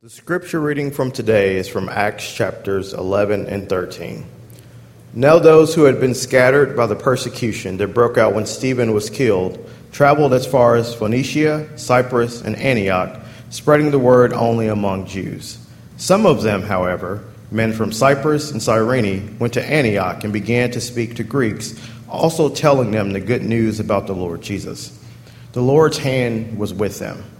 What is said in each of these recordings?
The scripture reading from today is from Acts chapters 11 and 13. Now, those who had been scattered by the persecution that broke out when Stephen was killed traveled as far as Phoenicia, Cyprus, and Antioch, spreading the word only among Jews. Some of them, however, men from Cyprus and Cyrene, went to Antioch and began to speak to Greeks, also telling them the good news about the Lord Jesus. The Lord's hand was with them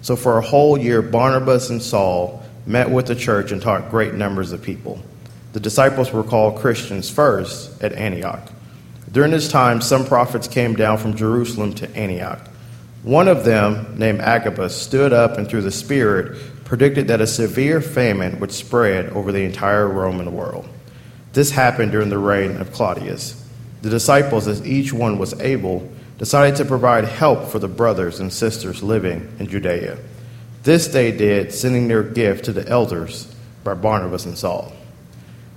So for a whole year, Barnabas and Saul met with the church and taught great numbers of people. The disciples were called Christians first at Antioch. During this time, some prophets came down from Jerusalem to Antioch. One of them, named Agabus, stood up and through the Spirit predicted that a severe famine would spread over the entire Roman world. This happened during the reign of Claudius. The disciples, as each one was able, decided to provide help for the brothers and sisters living in Judea. This they did, sending their gift to the elders by Barnabas and Saul.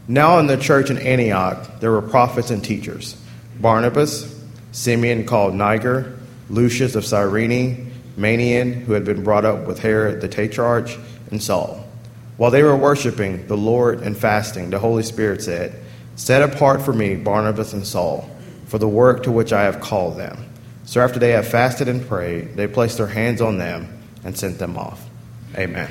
Now in the church in Antioch, there were prophets and teachers Barnabas, Simeon called Niger, Lucius of Cyrene, Manaen, who had been brought up with Herod the Tetrarch, and Saul. While they were worshiping the Lord and fasting, the Holy Spirit said, Set apart for me Barnabas and Saul for the work to which I have called them. So after they have fasted and prayed, they placed their hands on them and sent them off. Amen.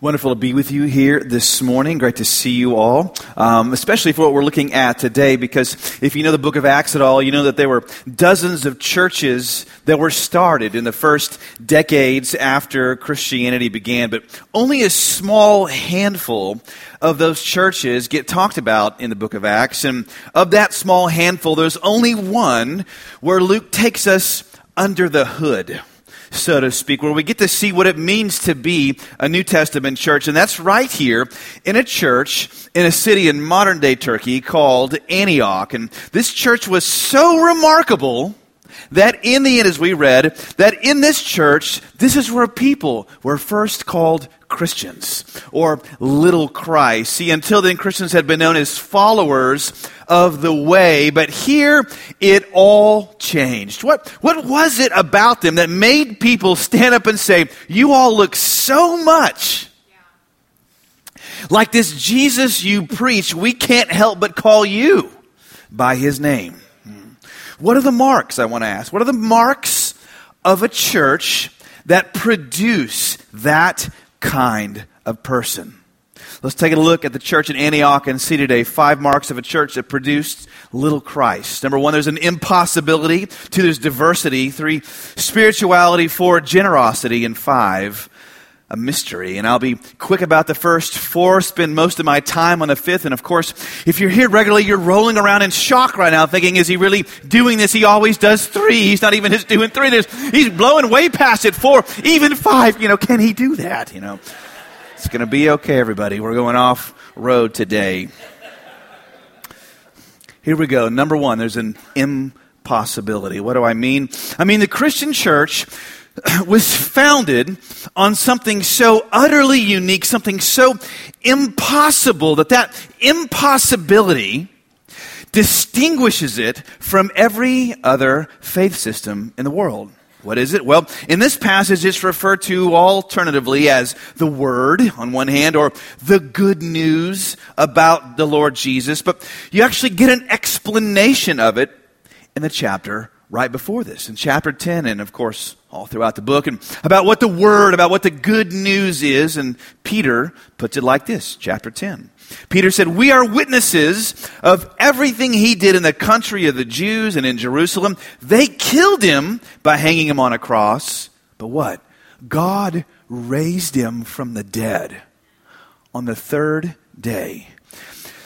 Wonderful to be with you here this morning. Great to see you all, um, especially for what we're looking at today. Because if you know the book of Acts at all, you know that there were dozens of churches that were started in the first decades after Christianity began, but only a small handful of those churches get talked about in the book of Acts. And of that small handful, there's only one where Luke takes us under the hood so to speak, where we get to see what it means to be a New Testament church. And that's right here in a church in a city in modern day Turkey called Antioch. And this church was so remarkable that in the end, as we read, that in this church, this is where people were first called Christians or little Christ. See, until then, Christians had been known as followers of the way, but here it all changed. What, what was it about them that made people stand up and say, You all look so much like this Jesus you preach, we can't help but call you by his name? What are the marks, I want to ask? What are the marks of a church that produce that kind of person? Let's take a look at the church in Antioch and see today five marks of a church that produced little Christ. Number one, there's an impossibility. Two, there's diversity. Three, spirituality. Four, generosity. And five, a mystery. And I'll be quick about the first four, spend most of my time on the fifth. And of course, if you're here regularly, you're rolling around in shock right now, thinking, is he really doing this? He always does three. He's not even just doing three. There's, he's blowing way past it. Four, even five. You know, can he do that? You know, it's going to be okay, everybody. We're going off road today. Here we go. Number one, there's an impossibility. What do I mean? I mean, the Christian church was founded on something so utterly unique, something so impossible that that impossibility distinguishes it from every other faith system in the world. What is it? Well, in this passage, it's referred to alternatively as the Word on one hand, or the good news about the Lord Jesus, but you actually get an explanation of it in the chapter right before this, in chapter 10, and of course, all throughout the book, and about what the word, about what the good news is. And Peter puts it like this, chapter 10. Peter said, We are witnesses of everything he did in the country of the Jews and in Jerusalem. They killed him by hanging him on a cross. But what? God raised him from the dead on the third day.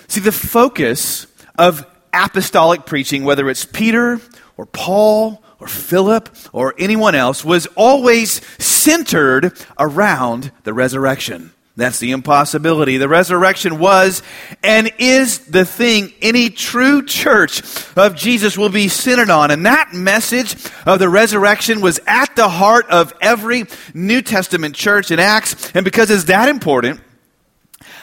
See, the focus of apostolic preaching, whether it's Peter or Paul or Philip or anyone else was always centered around the resurrection. That's the impossibility. The resurrection was and is the thing any true church of Jesus will be centered on. And that message of the resurrection was at the heart of every New Testament church in Acts. And because it's that important,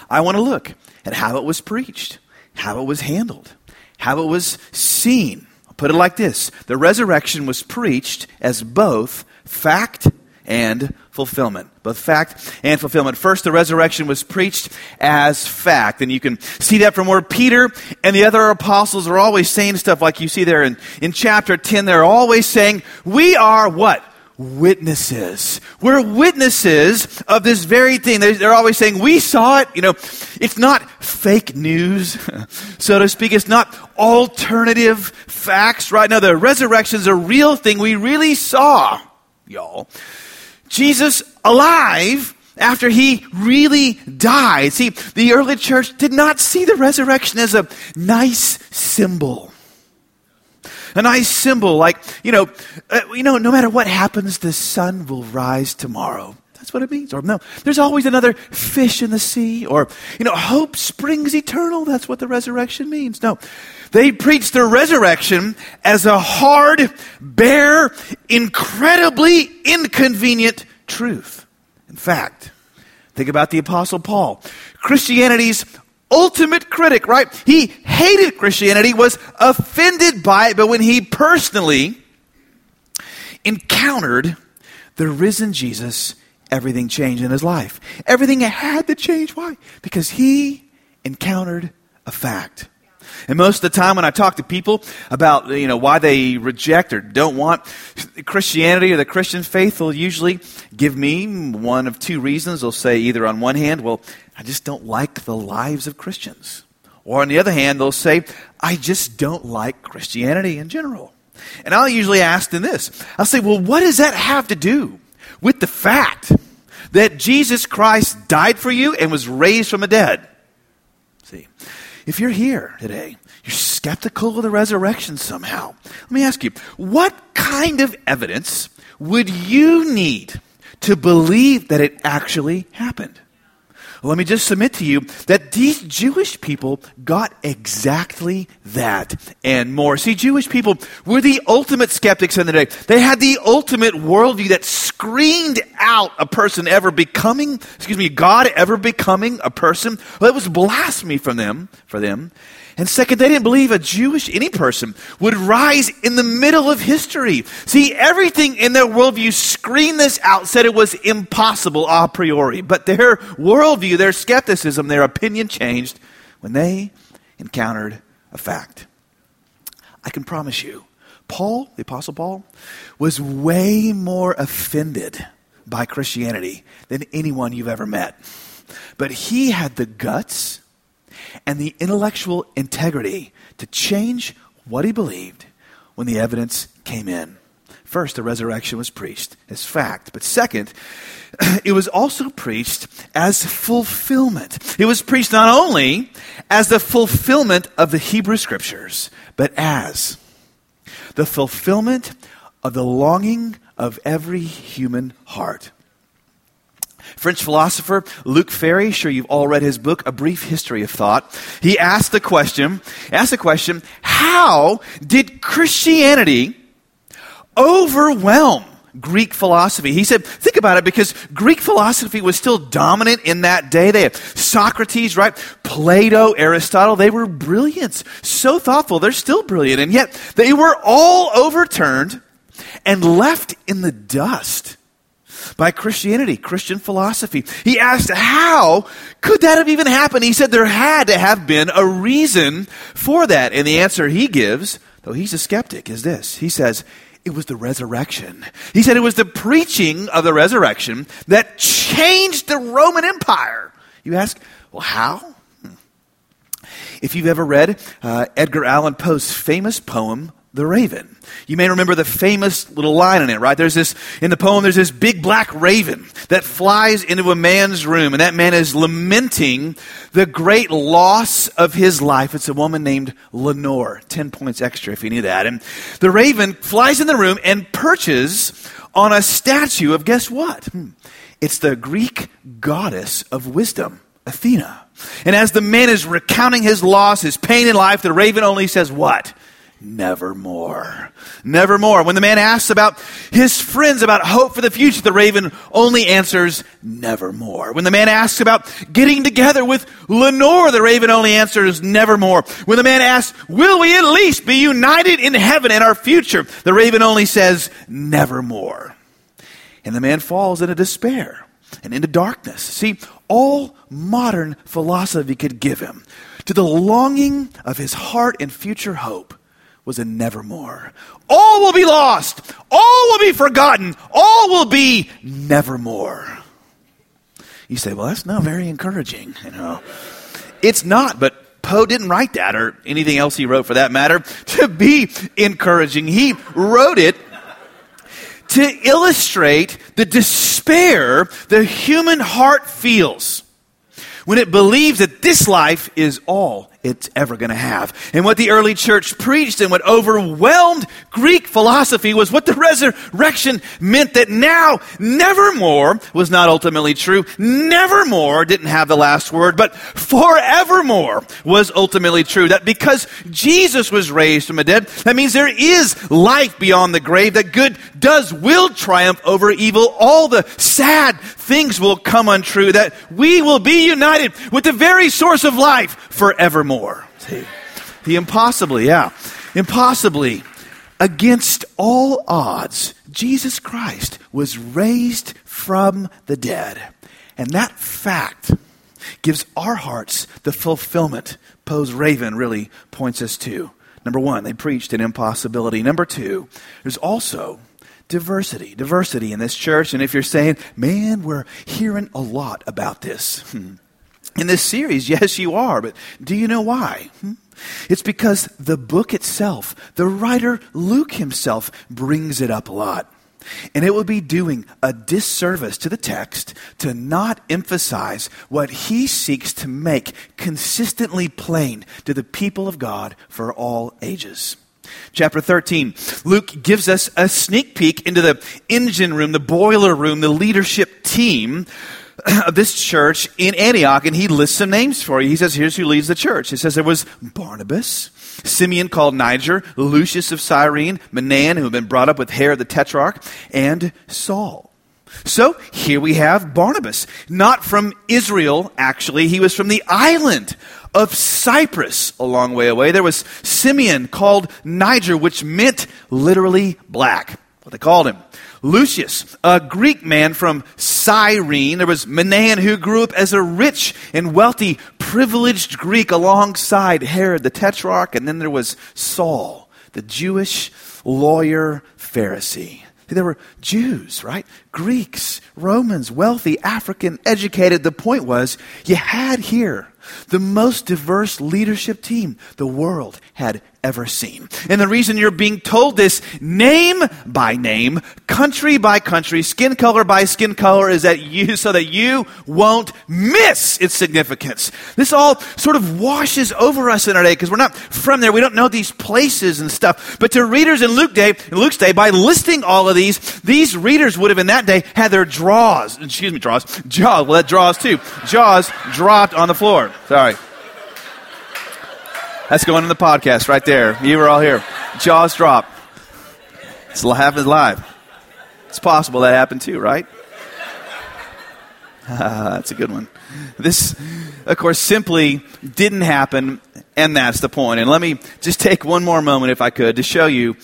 I want to look at how it was preached, how it was handled, how it was seen. Put it like this The resurrection was preached as both fact and fulfillment. Both fact and fulfillment. First, the resurrection was preached as fact. And you can see that from where Peter and the other apostles are always saying stuff like you see there in, in chapter 10. They're always saying, We are what? Witnesses. We're witnesses of this very thing. They're always saying, We saw it. You know, it's not fake news, so to speak. It's not alternative facts, right? Now, the resurrection is a real thing we really saw, y'all. Jesus alive after he really died. See, the early church did not see the resurrection as a nice symbol. A nice symbol, like, you know, uh, you know, no matter what happens, the sun will rise tomorrow. That's what it means. Or no, there's always another fish in the sea. Or, you know, hope springs eternal. That's what the resurrection means. No, they preach the resurrection as a hard, bare, incredibly inconvenient truth. In fact, think about the Apostle Paul. Christianity's ultimate critic, right? He hated Christianity, was offended by it, but when he personally encountered the risen Jesus, everything changed in his life. Everything had to change. Why? Because he encountered a fact. And most of the time when I talk to people about, you know, why they reject or don't want Christianity or the Christian faith, they'll usually give me one of two reasons. They'll say either on one hand, well, I just don't like the lives of Christians. Or on the other hand, they'll say, I just don't like Christianity in general. And I'll usually ask them this. I'll say, well, what does that have to do with the fact that Jesus Christ died for you and was raised from the dead? See, if you're here today, you're skeptical of the resurrection somehow. Let me ask you, what kind of evidence would you need to believe that it actually happened? Let me just submit to you that these Jewish people got exactly that and more. See, Jewish people were the ultimate skeptics in the day. They had the ultimate worldview that screened out a person ever becoming, excuse me, God ever becoming a person. Well, it was blasphemy from them, for them. And second, they didn't believe a Jewish, any person, would rise in the middle of history. See, everything in their worldview screened this out, said it was impossible a priori. But their worldview, their skepticism, their opinion changed when they encountered a fact. I can promise you, Paul, the Apostle Paul, was way more offended by Christianity than anyone you've ever met. But he had the guts and the intellectual integrity to change what he believed when the evidence came in. First, the resurrection was preached as fact. But second, it was also preached as fulfillment. It was preached not only as the fulfillment of the Hebrew Scriptures, but as the fulfillment of the longing of every human heart. French philosopher Luc Ferry, sure you've all read his book, A Brief History of Thought. He asked the question, asked the question, how did Christianity overwhelm Greek philosophy. He said, think about it, because Greek philosophy was still dominant in that day. They had Socrates, right? Plato, Aristotle. They were brilliant, so thoughtful. They're still brilliant. And yet they were all overturned and left in the dust by Christianity, Christian philosophy. He asked, how could that have even happened? He said there had to have been a reason for that. And the answer he gives, though he's a skeptic, is this. He says, it was the resurrection. He said it was the preaching of the resurrection that changed the Roman Empire. You ask, well, how? Hmm. If you've ever read uh, Edgar Allan Poe's famous poem, the raven. You may remember the famous little line in it, right? There's this, in the poem, there's this big black raven that flies into a man's room, and that man is lamenting the great loss of his life. It's a woman named Lenore. 10 points extra if you need that. And the raven flies in the room and perches on a statue of guess what? Hmm. It's the Greek goddess of wisdom, Athena. And as the man is recounting his loss, his pain in life, the raven only says what? Nevermore. Nevermore. When the man asks about his friends, about hope for the future, the raven only answers, Nevermore. When the man asks about getting together with Lenore, the raven only answers, Nevermore. When the man asks, Will we at least be united in heaven in our future? The raven only says, Nevermore. And the man falls into despair and into darkness. See, all modern philosophy could give him to the longing of his heart and future hope was a nevermore. All will be lost. All will be forgotten. All will be nevermore. You say, well, that's not very encouraging, you know. It's not, but Poe didn't write that or anything else he wrote for that matter to be encouraging. He wrote it to illustrate the despair the human heart feels when it believes that this life is all it's ever going to have. And what the early church preached and what overwhelmed Greek philosophy was what the resurrection meant that now nevermore was not ultimately true. Nevermore didn't have the last word, but forevermore was ultimately true. That because Jesus was raised from the dead, that means there is life beyond the grave, that good does will triumph over evil. All the sad things will come untrue, that we will be united with the very source of life forevermore. See? The impossibly, yeah. Impossibly, against all odds, Jesus Christ was raised from the dead. And that fact gives our hearts the fulfillment Poe's Raven really points us to. Number one, they preached an impossibility. Number two, there's also diversity. Diversity in this church. And if you're saying, man, we're hearing a lot about this. Hmm, In this series, yes, you are, but do you know why? Hmm? It's because the book itself, the writer Luke himself, brings it up a lot. And it would be doing a disservice to the text to not emphasize what he seeks to make consistently plain to the people of God for all ages. Chapter 13, Luke gives us a sneak peek into the engine room, the boiler room, the leadership team of this church in Antioch, and he lists some names for you. He says, Here's who leads the church. He says there was Barnabas, Simeon called Niger, Lucius of Cyrene, Manaen, who had been brought up with Herod the Tetrarch, and Saul. So here we have Barnabas, not from Israel, actually. He was from the island of Cyprus, a long way away. There was Simeon called Niger, which meant literally black, what they called him. Lucius, a Greek man from Cyrene. There was Manaen, who grew up as a rich and wealthy, privileged Greek alongside Herod the Tetrarch. And then there was Saul, the Jewish lawyer Pharisee. There were Jews, right? Greeks, Romans, wealthy, African, educated. The point was, you had here the most diverse leadership team the world had ever seen. And the reason you're being told this name by name, country by country, skin color by skin color is that you, so that you won't miss its significance. This all sort of washes over us in our day because we're not from there. We don't know these places and stuff. But to readers in Luke day, in Luke's day, by listing all of these, these readers would have in that day had their draws, excuse me, draws, jaws, well that draws too, jaws dropped on the floor. Sorry. That's going in the podcast right there. You were all here. Jaws drop. It's happened live. It's possible that happened too, right? Uh, that's a good one. This, of course, simply didn't happen, and that's the point. And let me just take one more moment, if I could, to show you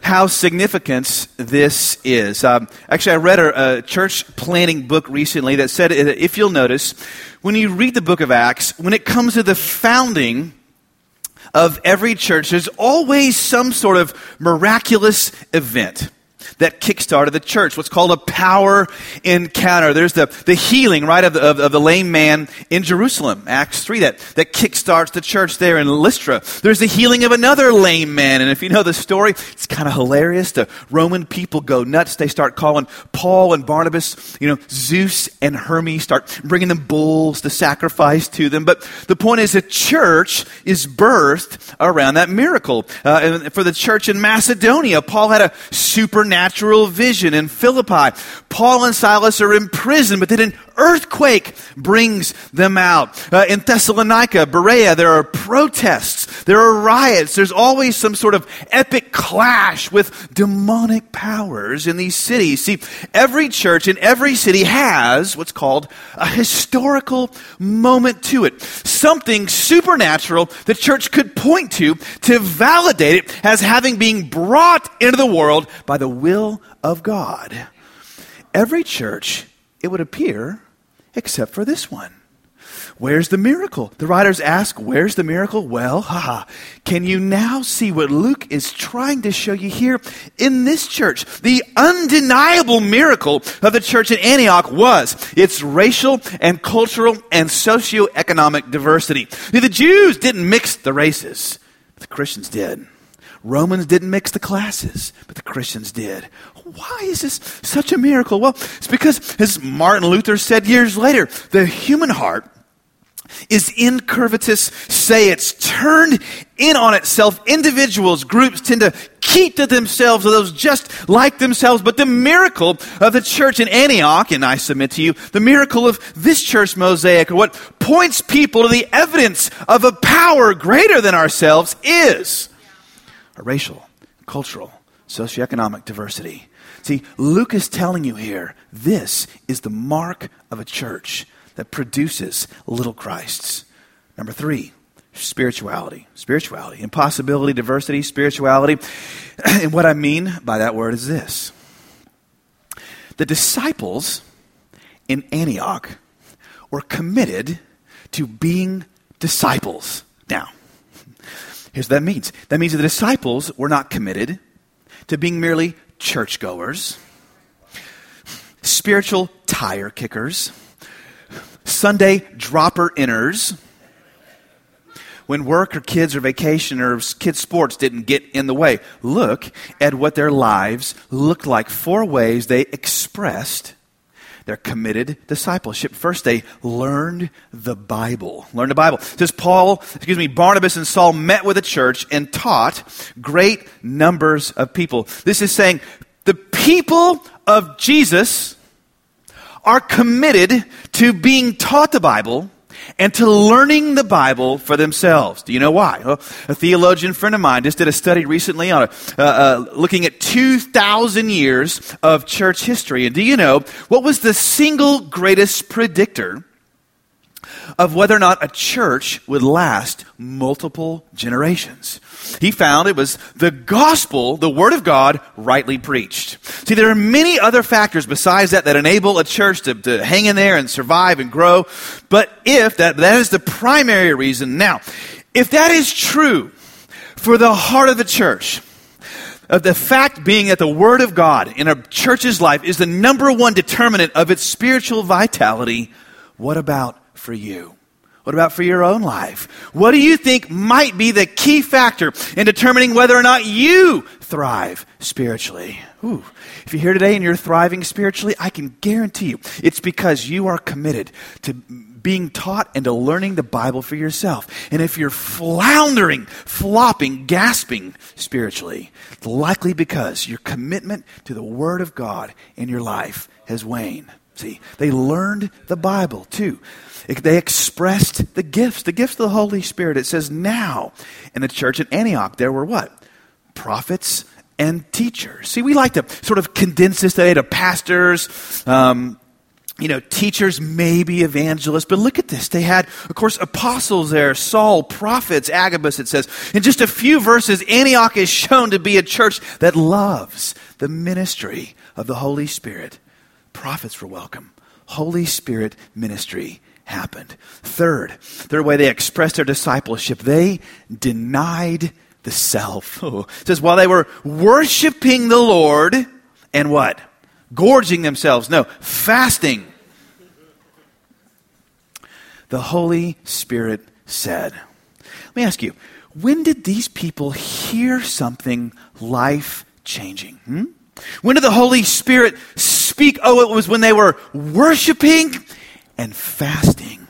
how significant this is. Um, actually, I read a, a, church planning book recently that said, if you'll notice, when you read the book of Acts, when it comes to the founding of every church, there's always some sort of miraculous event. That kickstarted the church, what's called a power encounter. There's the, the healing, right, of the, of, of the lame man in Jerusalem, Acts 3, that, that kickstarts the church there in Lystra. There's the healing of another lame man. And if you know the story, it's kind of hilarious. The Roman people go nuts. They start calling Paul and Barnabas, you know, Zeus and Hermes, start bringing them bulls to sacrifice to them. But the point is, a church is birthed around that miracle. Uh, and for the church in Macedonia, Paul had a supernatural vision in Philippi. Paul and Silas are in prison, but then an earthquake brings them out. Uh, in Thessalonica, Berea, there are protests, there are riots, there's always some sort of epic clash with demonic powers in these cities. See, every church in every city has what's called a historical moment to it. Something supernatural the church could point to to validate it as having been brought into the world by the will of God. Every church, it would appear, except for this one. Where's the miracle? The writers ask, Where's the miracle? Well, haha. Can you now see what Luke is trying to show you here in this church? The undeniable miracle of the church in Antioch was its racial and cultural and socioeconomic diversity. The Jews didn't mix the races, the Christians did. Romans didn't mix the classes, but the Christians did. Why is this such a miracle? Well, it's because, as Martin Luther said years later, the human heart is incurvatus se it's turned in on itself. Individuals, groups tend to keep to themselves or those just like themselves. But the miracle of the church in Antioch, and I submit to you, the miracle of this church mosaic, or what points people to the evidence of a power greater than ourselves, is racial, cultural, socioeconomic diversity. See, Luke is telling you here this is the mark of a church that produces little Christs. Number three, spirituality. Spirituality. Impossibility, diversity, spirituality. and what I mean by that word is this the disciples in Antioch were committed to being disciples. Now, here's what that means that means the disciples were not committed to being merely churchgoers, spiritual tire kickers, Sunday dropper inners. When work or kids or vacation or kids' sports didn't get in the way, look at what their lives looked like. Four ways they expressed their committed discipleship. First, they learned the Bible. Learned the Bible. It says Paul, excuse me, Barnabas and Saul met with the church and taught great numbers of people. This is saying the people of Jesus are committed to being taught the Bible and to learning the Bible for themselves. Do you know why? Well, a theologian friend of mine just did a study recently on a, uh, uh, looking at 2,000 years of church history. And do you know what was the single greatest predictor of whether or not a church would last multiple generations. He found it was the gospel, the word of God, rightly preached. See, there are many other factors besides that that enable a church to, to hang in there and survive and grow. But if that, that is the primary reason. Now, if that is true for the heart of the church, of the fact being that the Word of God in a church's life is the number one determinant of its spiritual vitality, what about for you? What about for your own life? What do you think might be the key factor in determining whether or not you thrive spiritually? Ooh. If you're here today and you're thriving spiritually, I can guarantee you it's because you are committed to being taught and to learning the Bible for yourself. And if you're floundering, flopping, gasping spiritually, it's likely because your commitment to the Word of God in your life has waned. See, they learned the Bible too. They expressed the gifts, the gifts of the Holy Spirit. It says now in the church at Antioch, there were what? Prophets and teachers. See, we like to sort of condense this today to pastors, um, you know, teachers, maybe evangelists, but look at this. They had, of course, apostles there, Saul, prophets, Agabus, it says. In just a few verses, Antioch is shown to be a church that loves the ministry of the Holy Spirit. Prophets were welcome. Holy Spirit ministry happened. Third, third way they expressed their discipleship, they denied the self. Oh, says, while they were worshiping the Lord and what? Gorging themselves. No, fasting. The Holy Spirit said. Let me ask you, when did these people hear something life changing? Hmm? When did the Holy Spirit speak? Oh, it was when they were worshiping and fasting.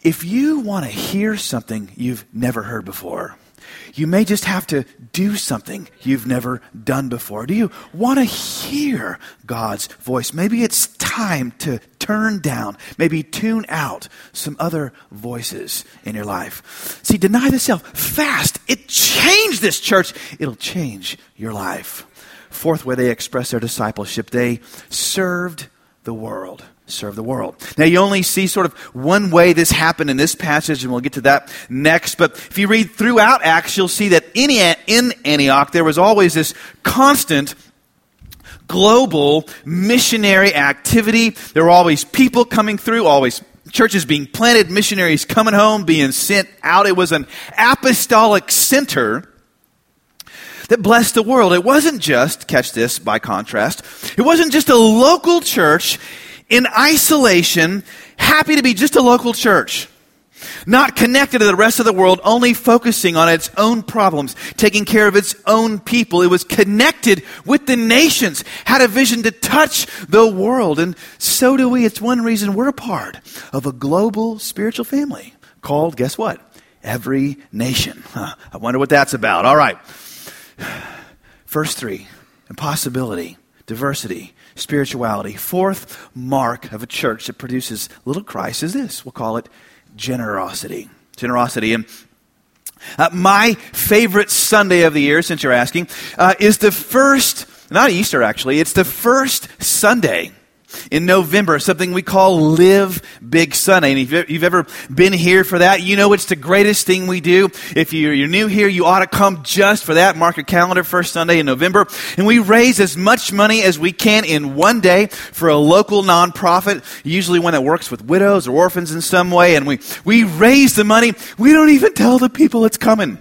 If you want to hear something you've never heard before, you may just have to do something you've never done before. Do you want to hear God's voice? Maybe it's time to turn down, maybe tune out some other voices in your life. See, deny the self, fast. It changed this church, it'll change your life. Fourth way they express their discipleship, they served the world serve the world. Now, you only see sort of one way this happened in this passage, and we'll get to that next. But if you read throughout Acts, you'll see that in, in Antioch, there was always this constant global missionary activity. There were always people coming through, always churches being planted, missionaries coming home, being sent out. It was an apostolic center that blessed the world. It wasn't just, catch this by contrast, it wasn't just a local church in isolation, happy to be just a local church. Not connected to the rest of the world, only focusing on its own problems, taking care of its own people. It was connected with the nations, had a vision to touch the world. And so do we. It's one reason we're a part of a global spiritual family called, guess what? Every nation. Huh. I wonder what that's about. All right. Verse 3 impossibility, diversity, spirituality. Fourth mark of a church that produces little Christ is this. We'll call it generosity. Generosity. And uh, my favorite Sunday of the year, since you're asking, uh, is the first, not Easter actually, it's the first Sunday in November, something we call Live Big Sunday. And if you've ever been here for that, you know it's the greatest thing we do. If you're new here, you ought to come just for that. Mark your calendar, first Sunday in November. And we raise as much money as we can in one day for a local nonprofit, usually one that works with widows or orphans in some way. And we, we raise the money. We don't even tell the people it's coming.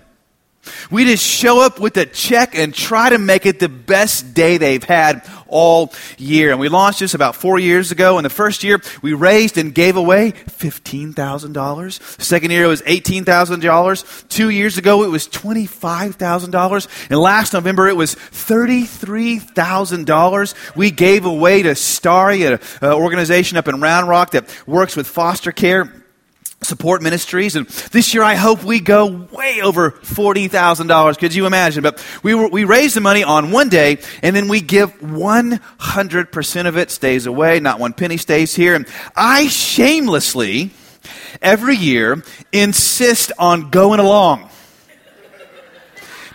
We just show up with a check and try to make it the best day they've had all year. And we launched this about four years ago. In the first year, we raised and gave away $15,000. Second year, it was $18,000. Two years ago, it was $25,000. And last November, it was $33,000. We gave away to Starry, an uh, organization up in Round Rock that works with foster care support ministries. And this year, I hope we go way over $40,000. Could you imagine? But we, we raise the money on one day, and then we give 100% of it stays away. Not one penny stays here. And I shamelessly, every year, insist on going along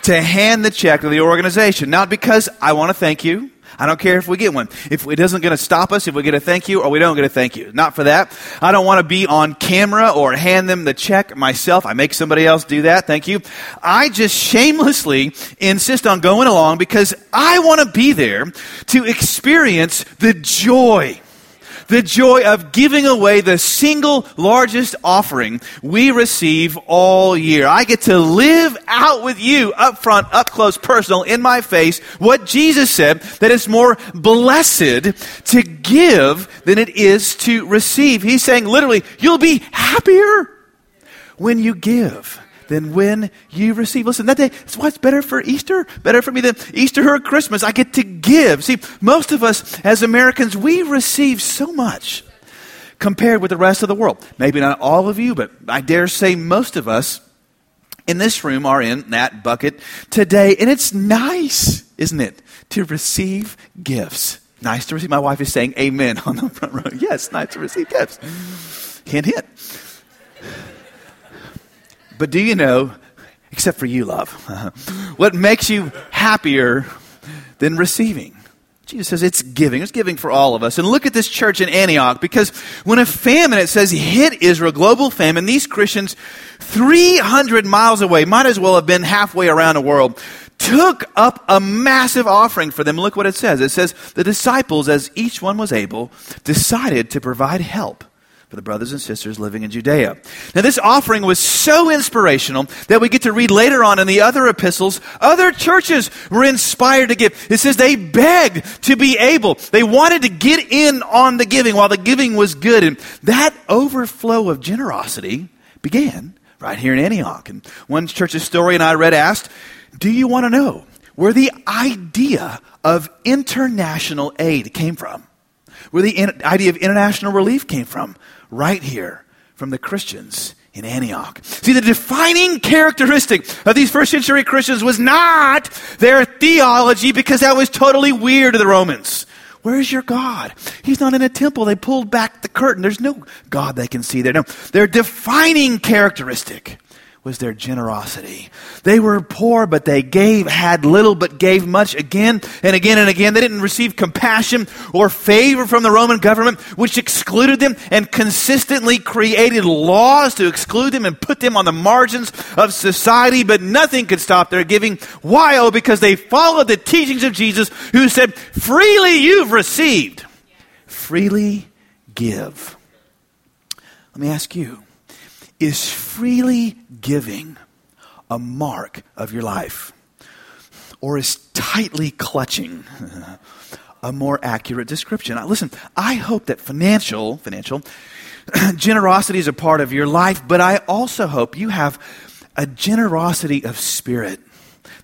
to hand the check to the organization. Not because I want to thank you I don't care if we get one. If it isn't going to stop us, if we get a thank you or we don't get a thank you. Not for that. I don't want to be on camera or hand them the check myself. I make somebody else do that. Thank you. I just shamelessly insist on going along because I want to be there to experience the joy the joy of giving away the single largest offering we receive all year. I get to live out with you up front, up close, personal, in my face, what Jesus said that it's more blessed to give than it is to receive. He's saying literally, you'll be happier when you give than when you receive. Listen, that day, that's why it's better for Easter, better for me than Easter or Christmas. I get to give. See, most of us as Americans, we receive so much compared with the rest of the world. Maybe not all of you, but I dare say most of us in this room are in that bucket today. And it's nice, isn't it, to receive gifts. Nice to receive. My wife is saying amen on the front row. Yes, nice to receive gifts. Hint, hint. But do you know, except for you, love, what makes you happier than receiving? Jesus says it's giving. It's giving for all of us. And look at this church in Antioch because when a famine, it says, hit Israel, global famine, these Christians 300 miles away, might as well have been halfway around the world, took up a massive offering for them. Look what it says. It says, the disciples, as each one was able, decided to provide help for the brothers and sisters living in Judea. Now, this offering was so inspirational that we get to read later on in the other epistles, other churches were inspired to give. It says they begged to be able. They wanted to get in on the giving while the giving was good. And that overflow of generosity began right here in Antioch. And one church historian I read asked, Do you want to know where the idea of international aid came from? Where the idea of international relief came from? Right here from the Christians in Antioch. See, the defining characteristic of these first century Christians was not their theology because that was totally weird to the Romans. Where's your God? He's not in a temple. They pulled back the curtain. There's no God they can see there. No, their defining characteristic was their generosity. They were poor, but they gave, had little, but gave much again and again and again. They didn't receive compassion or favor from the Roman government, which excluded them and consistently created laws to exclude them and put them on the margins of society, but nothing could stop their giving. Why? Oh, because they followed the teachings of Jesus, who said, freely you've received, freely give. Let me ask you is freely giving a mark of your life? Or is tightly clutching a more accurate description? Now, listen, I hope that financial, financial generosity is a part of your life, but I also hope you have a generosity of spirit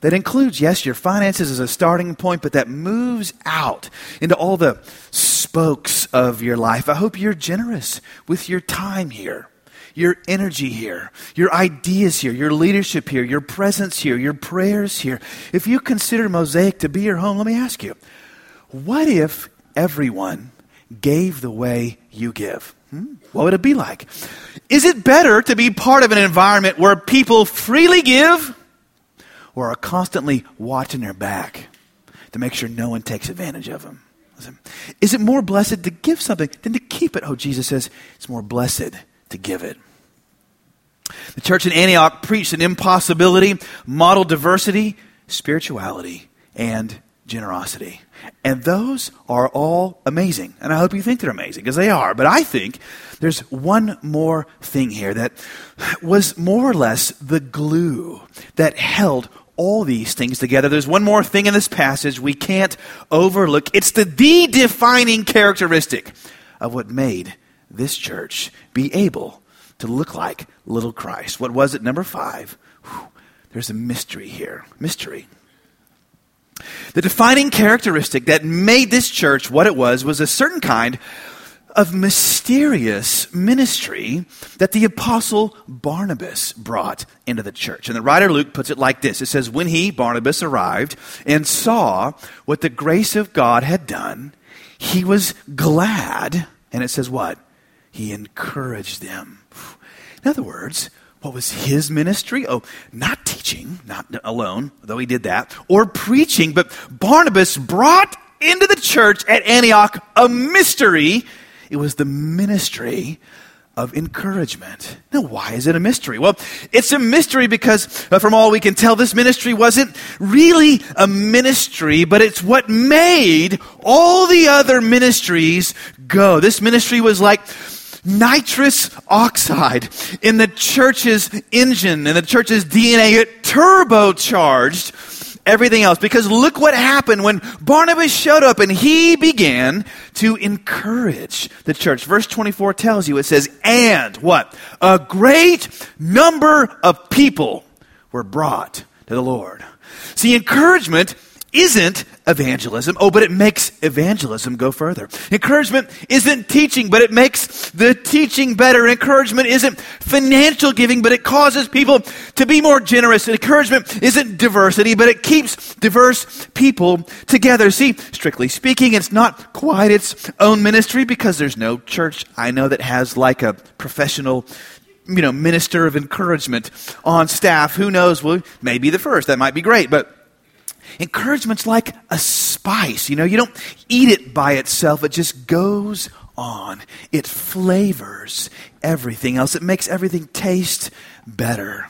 that includes, yes, your finances as a starting point, but that moves out into all the spokes of your life. I hope you're generous with your time here your energy here, your ideas here, your leadership here, your presence here, your prayers here. If you consider Mosaic to be your home, let me ask you what if everyone gave the way you give? Hmm? What would it be like? Is it better to be part of an environment where people freely give or are constantly watching their back to make sure no one takes advantage of them? Is it more blessed to give something than to keep it? Oh, Jesus says it's more blessed to give it. The church in Antioch preached an impossibility, modeled diversity, spirituality, and generosity. And those are all amazing. And I hope you think they're amazing, because they are. But I think there's one more thing here that was more or less the glue that held all these things together. There's one more thing in this passage we can't overlook. It's the de defining characteristic of what made this church be able to look like little Christ. What was it? Number five. Whew, there's a mystery here. Mystery. The defining characteristic that made this church what it was was a certain kind of mysterious ministry that the apostle Barnabas brought into the church. And the writer Luke puts it like this It says, When he, Barnabas, arrived and saw what the grace of God had done, he was glad. And it says, What? He encouraged them. In other words, what was his ministry? Oh, not teaching, not alone, though he did that, or preaching, but Barnabas brought into the church at Antioch a mystery. It was the ministry of encouragement. Now, why is it a mystery? Well, it's a mystery because, uh, from all we can tell, this ministry wasn't really a ministry, but it's what made all the other ministries go. This ministry was like nitrous oxide in the church's engine, in the church's DNA. It turbocharged everything else. Because look what happened when Barnabas showed up and he began to encourage the church. Verse 24 tells you, it says, and what? A great number of people were brought to the Lord. See, encouragement isn't evangelism. Oh, but it makes evangelism go further. Encouragement isn't teaching, but it makes the teaching better. Encouragement isn't financial giving, but it causes people to be more generous. Encouragement isn't diversity, but it keeps diverse people together. See, strictly speaking, it's not quite its own ministry because there's no church I know that has like a professional you know, minister of encouragement on staff. Who knows? Well, maybe the first. That might be great. But Encouragement's like a spice. You know, you don't eat it by itself, it just goes on. It flavors everything else, it makes everything taste better.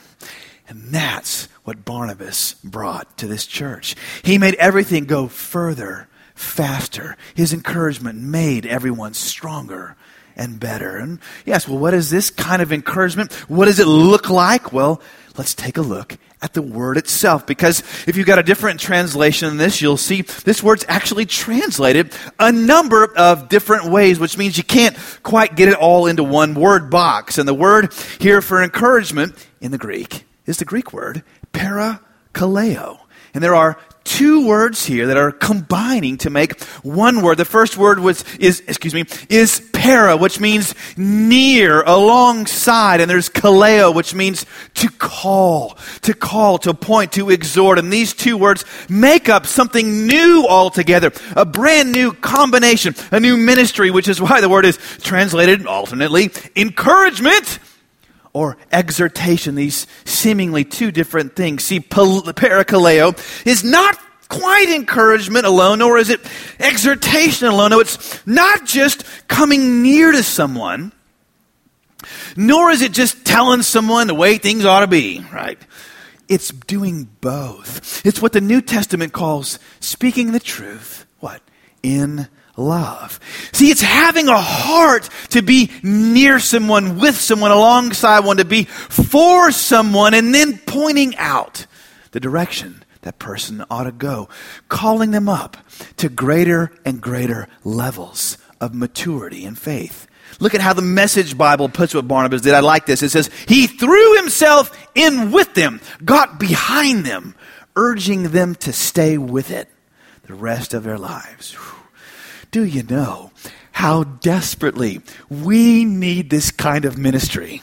And that's what Barnabas brought to this church. He made everything go further, faster. His encouragement made everyone stronger and better. And yes, well, what is this kind of encouragement? What does it look like? Well, let's take a look at the word itself because if you've got a different translation than this, you'll see this word's actually translated a number of different ways, which means you can't quite get it all into one word box. And the word here for encouragement in the Greek is the Greek word parakaleo. And there are two words here that are combining to make one word. The first word was is excuse me is para, which means near, alongside, and there's kaleo, which means to call, to call, to point, to exhort. And these two words make up something new altogether, a brand new combination, a new ministry, which is why the word is translated alternately encouragement or exhortation, these seemingly two different things. See, parakaleo is not quite encouragement alone, nor is it exhortation alone. No, it's not just coming near to someone, nor is it just telling someone the way things ought to be, right? It's doing both. It's what the New Testament calls speaking the truth. What? In love. See, it's having a heart to be near someone, with someone, alongside one, to be for someone, and then pointing out the direction that person ought to go, calling them up to greater and greater levels of maturity and faith. Look at how the Message Bible puts what Barnabas did. I like this. It says, He threw himself in with them, got behind them, urging them to stay with it the rest of their lives. Whew. Do you know how desperately we need this kind of ministry?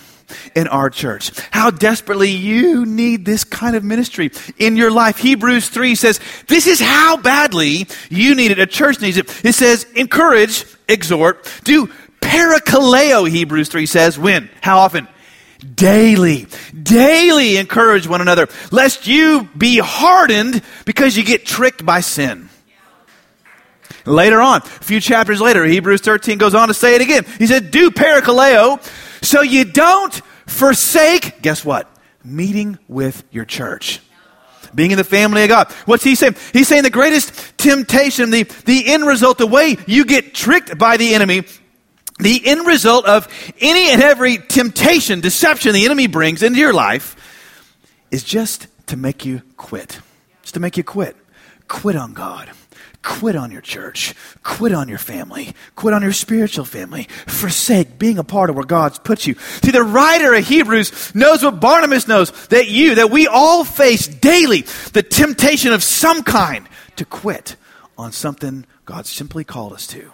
in our church. How desperately you need this kind of ministry in your life. Hebrews 3 says, this is how badly you need it. A church needs it. It says, encourage, exhort, do parakaleo, Hebrews 3 says. When? How often? Daily, daily encourage one another, lest you be hardened because you get tricked by sin. Later on, a few chapters later, Hebrews 13 goes on to say it again. He said, do parakaleo so you don't forsake, guess what? Meeting with your church. Being in the family of God. What's he saying? He's saying the greatest temptation, the, the end result, the way you get tricked by the enemy, the end result of any and every temptation, deception the enemy brings into your life is just to make you quit. Just to make you quit. Quit on God Quit on your church. Quit on your family. Quit on your spiritual family. Forsake being a part of where God's put you. See, the writer of Hebrews knows what Barnabas knows that you, that we all face daily the temptation of some kind to quit on something God simply called us to.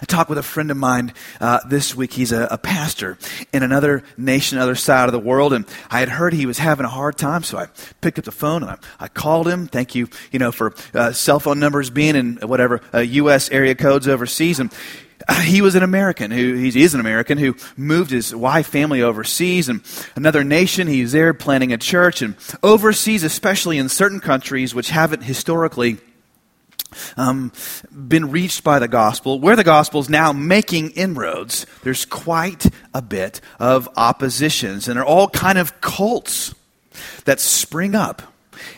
I talked with a friend of mine uh, this week. He's a, a, pastor in another nation, other side of the world, and I had heard he was having a hard time, so I picked up the phone and I, I called him. Thank you, you know, for uh, cell phone numbers being in whatever uh, U.S. area codes overseas, and uh, he was an American who he is an American who moved his wife family overseas and another nation. He's there planning a church and overseas, especially in certain countries which haven't historically um, been reached by the gospel, where the gospel is now making inroads, there's quite a bit of oppositions, and there are all kind of cults that spring up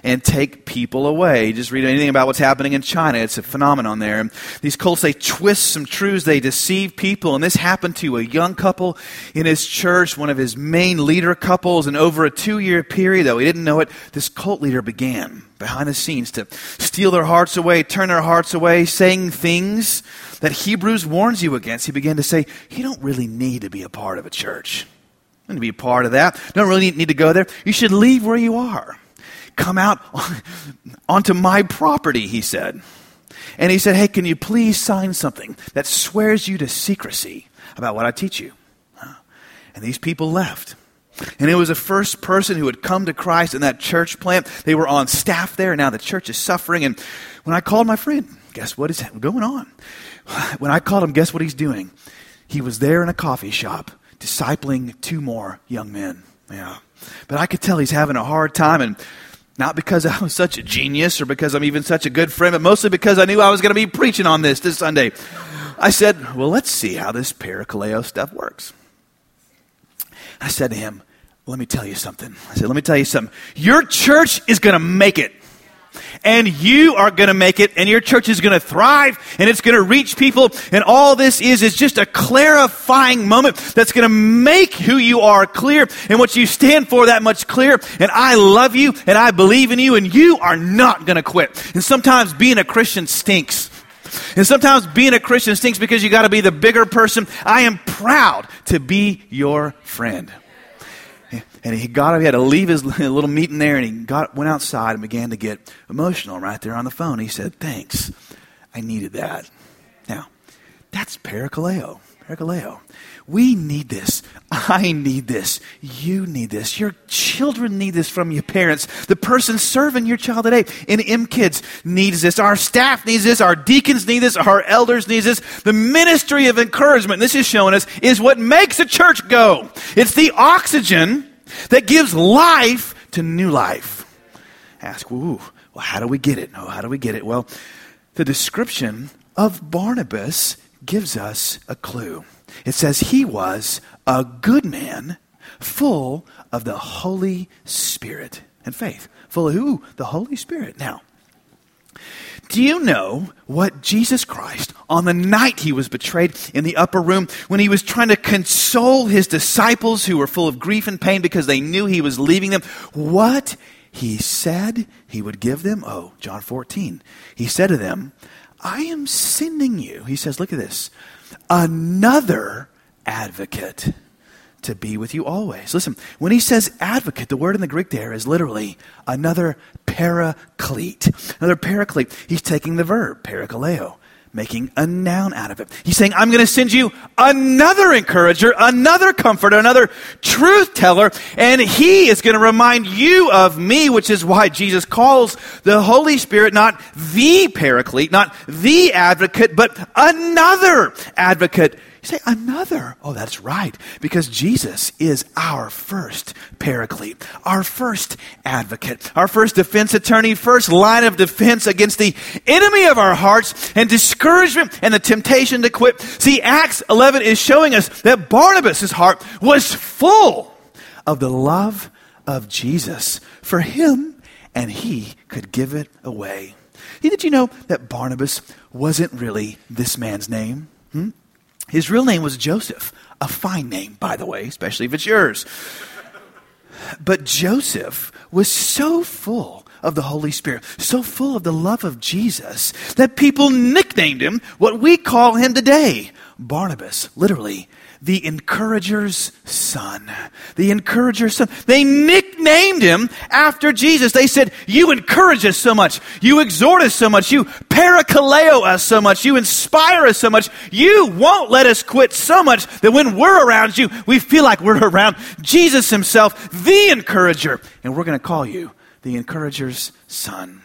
and take people away. Just read anything about what's happening in China. It's a phenomenon there. These cults, they twist some truths, they deceive people. And this happened to a young couple in his church, one of his main leader couples. And over a two year period, though he didn't know it, this cult leader began behind the scenes to steal their hearts away, turn their hearts away, saying things that Hebrews warns you against. He began to say, You don't really need to be a part of a church. To be a part of that. Don't really need to go there. You should leave where you are come out onto my property, he said. And he said, Hey, can you please sign something that swears you to secrecy about what I teach you? And these people left. And it was the first person who had come to Christ in that church plant. They were on staff there, now the church is suffering. And when I called my friend, guess what is going on? When I called him, guess what he's doing? He was there in a coffee shop discipling two more young men. Yeah. But I could tell he's having a hard time, and not because I was such a genius or because I'm even such a good friend, but mostly because I knew I was going to be preaching on this this Sunday. I said, Well, let's see how this parakaleo stuff works. I said to him, Let me tell you something. I said, Let me tell you something. Your church is going to make it. And you are going to make it and your church is going to thrive and it's going to reach people and all this is is just a clarifying moment that's going to make who you are clear and what you stand for that much clear and I love you and I believe in you and you are not going to quit. And sometimes being a Christian stinks. And sometimes being a Christian stinks because you got to be the bigger person. I am proud to be your friend. And he got he had to leave his little meeting there, and he got went outside and began to get emotional right there on the phone. He said, "Thanks, I needed that." Now, that's parakaleo. Parakaleo. We need this. I need this. You need this. Your children need this from your parents. The person serving your child today in M Kids needs this. Our staff needs this. Our deacons need this. Our elders need this. The ministry of encouragement, this is showing us, is what makes a church go. It's the oxygen that gives life to new life. Ask, ooh, well, how do we get it? No, how do we get it? Well, the description of Barnabas gives us a clue. It says he was a good man, full of the Holy Spirit and faith. Full of who? The Holy Spirit. Now, do you know what Jesus Christ, on the night he was betrayed in the upper room, when he was trying to console his disciples who were full of grief and pain because they knew he was leaving them, what he said he would give them? Oh, John 14. He said to them, I am sending you, he says, look at this, another advocate to be with you always. Listen, when he says advocate, the word in the Greek there is literally another paraclete. Another paraclete. He's taking the verb, parakaleo, making a noun out of it. He's saying, I'm going to send you another encourager, another comforter, another truth teller, and he is going to remind you of me, which is why Jesus calls the Holy Spirit not the paraclete, not the advocate, but another advocate you say, another. Oh, that's right. Because Jesus is our first paraclete, our first advocate, our first defense attorney, first line of defense against the enemy of our hearts and discouragement and the temptation to quit. See, Acts 11 is showing us that Barnabas' heart was full of the love of Jesus for him, and he could give it away. Did you know that Barnabas wasn't really this man's name? Hmm? His real name was Joseph, a fine name, by the way, especially if it's yours. But Joseph was so full of the Holy Spirit, so full of the love of Jesus, that people nicknamed him what we call him today Barnabas, literally the encourager's son. The encourager's son. They nicknamed him after Jesus. They said, You encourage us so much. You exhort us so much. You parakaleo us so much. You inspire us so much. You won't let us quit so much that when we're around you, we feel like we're around Jesus himself, the encourager. And we're going to call you the encourager's son.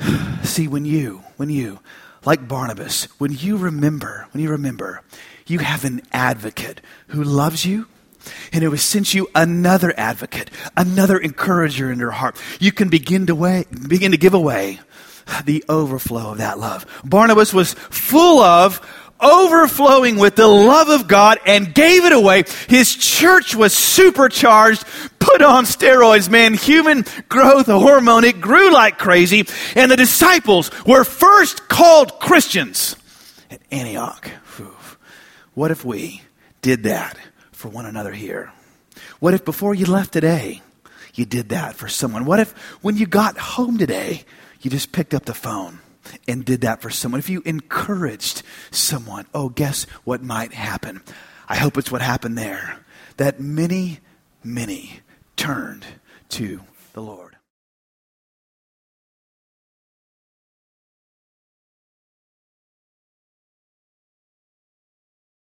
See, when you, when you, like Barnabas, when you remember, when you remember, you have an advocate who loves you and who has sent you another advocate, another encourager in your heart. You can begin to way, begin to give away the overflow of that love. Barnabas was full of overflowing with the love of God and gave it away. His church was supercharged, put on steroids, man. Human growth hormone. It grew like crazy. And the disciples were first called Christians at Antioch. What if we did that for one another here? What if before you left today, you did that for someone? What if when you got home today, you just picked up the phone and did that for someone? If you encouraged someone, oh, guess what might happen? I hope it's what happened there. That many, many turned to the Lord.